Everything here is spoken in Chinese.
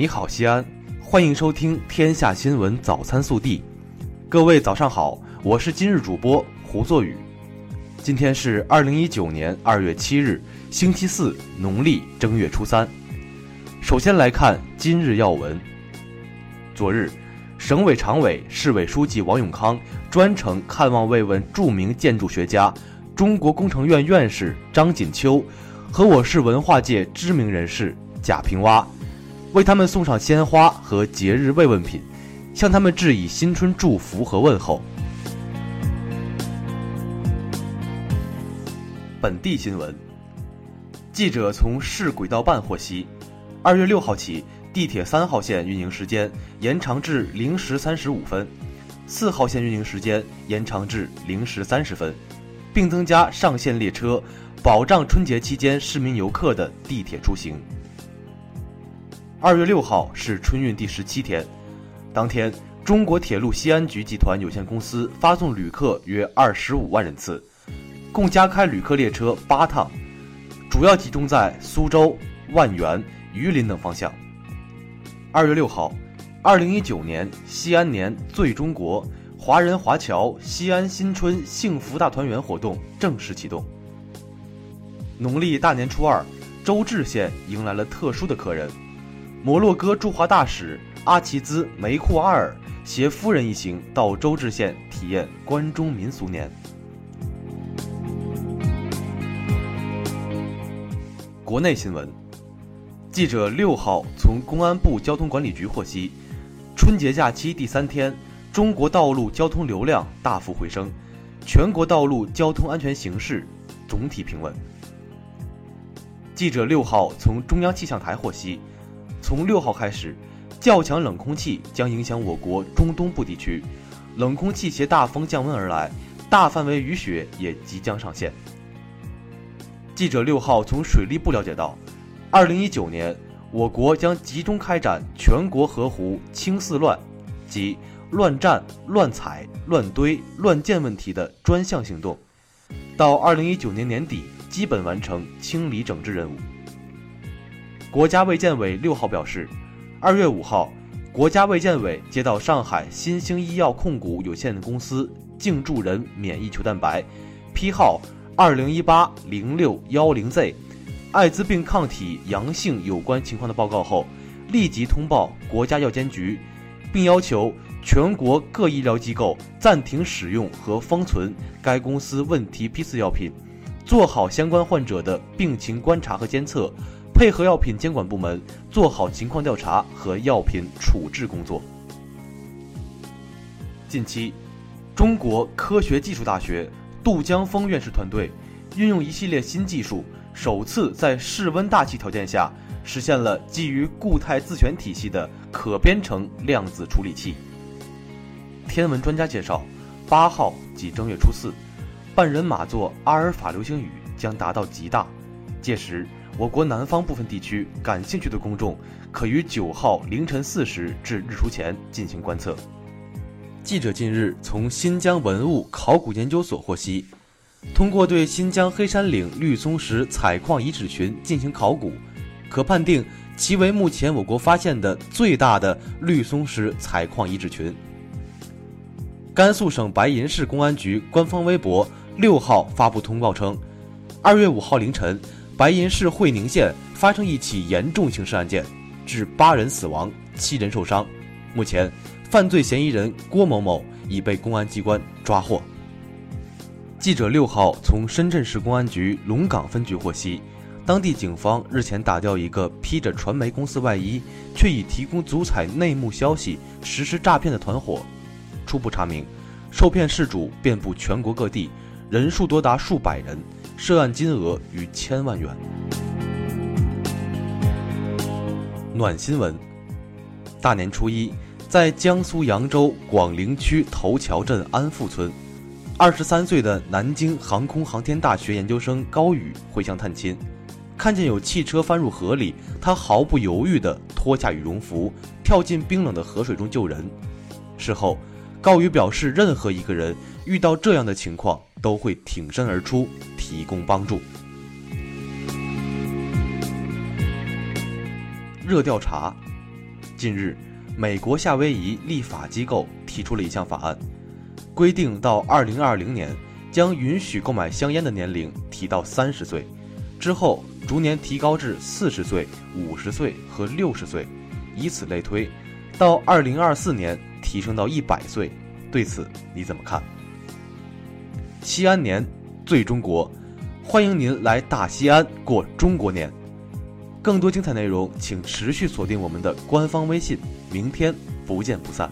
你好，西安，欢迎收听《天下新闻早餐速递》。各位早上好，我是今日主播胡作宇。今天是二零一九年二月七日，星期四，农历正月初三。首先来看今日要闻。昨日，省委常委、市委书记王永康专程看望慰问著名建筑学家、中国工程院院士张锦秋和我市文化界知名人士贾平凹。为他们送上鲜花和节日慰问品，向他们致以新春祝福和问候。本地新闻，记者从市轨道办获悉，二月六号起，地铁三号线运营时间延长至零时三十五分，四号线运营时间延长至零时三十分，并增加上线列车，保障春节期间市民游客的地铁出行。二月六号是春运第十七天，当天，中国铁路西安局集团有限公司发送旅客约二十五万人次，共加开旅客列车八趟，主要集中在苏州、万源、榆林等方向。二月六号，二零一九年西安年最中国华人华侨西安新春幸福大团圆活动正式启动。农历大年初二，周至县迎来了特殊的客人。摩洛哥驻华大使阿齐兹梅库阿尔携夫人一行到周至县体验关中民俗年。国内新闻，记者六号从公安部交通管理局获悉，春节假期第三天，中国道路交通流量大幅回升，全国道路交通安全形势总体平稳。记者六号从中央气象台获悉。从六号开始，较强冷空气将影响我国中东部地区，冷空气携大风降温而来，大范围雨雪也即将上线。记者六号从水利部了解到，二零一九年我国将集中开展全国河湖清四乱，即乱占、乱采、乱堆、乱建问题的专项行动，到二零一九年年底基本完成清理整治任务。国家卫健委六号表示，二月五号，国家卫健委接到上海新兴医药控股有限公司净注人免疫球蛋白，批号二零一八零六幺零 Z，艾滋病抗体阳性有关情况的报告后，立即通报国家药监局，并要求全国各医疗机构暂停使用和封存该公司问题批次药品，做好相关患者的病情观察和监测。配合药品监管部门做好情况调查和药品处置工作。近期，中国科学技术大学杜江峰院士团队运用一系列新技术，首次在室温大气条件下实现了基于固态自旋体系的可编程量子处理器。天文专家介绍，八号即正月初四，半人马座阿尔法流星雨将达到极大，届时。我国南方部分地区感兴趣的公众，可于九号凌晨四时至日出前进行观测。记者近日从新疆文物考古研究所获悉，通过对新疆黑山岭绿松石采矿遗址群进行考古，可判定其为目前我国发现的最大的绿松石采矿遗址群。甘肃省白银市公安局官方微博六号发布通报称，二月五号凌晨。白银市会宁县发生一起严重刑事案件，致八人死亡、七人受伤。目前，犯罪嫌疑人郭某某已被公安机关抓获。记者六号从深圳市公安局龙岗分局获悉，当地警方日前打掉一个披着传媒公司外衣，却以提供足彩内幕消息实施诈骗的团伙。初步查明，受骗事主遍布全国各地，人数多达数百人。涉案金额逾千万元。暖新闻：大年初一，在江苏扬州广陵区头桥镇安富村，二十三岁的南京航空航天大学研究生高宇回乡探亲，看见有汽车翻入河里，他毫不犹豫地脱下羽绒服，跳进冰冷的河水中救人。事后，高宇表示，任何一个人遇到这样的情况，都会挺身而出。提供帮助。热调查：近日，美国夏威夷立法机构提出了一项法案，规定到2020年将允许购买香烟的年龄提到三十岁，之后逐年提高至四十岁、五十岁和六十岁，以此类推，到2024年提升到一百岁。对此你怎么看？西安年，最中国，欢迎您来大西安过中国年。更多精彩内容，请持续锁定我们的官方微信。明天不见不散。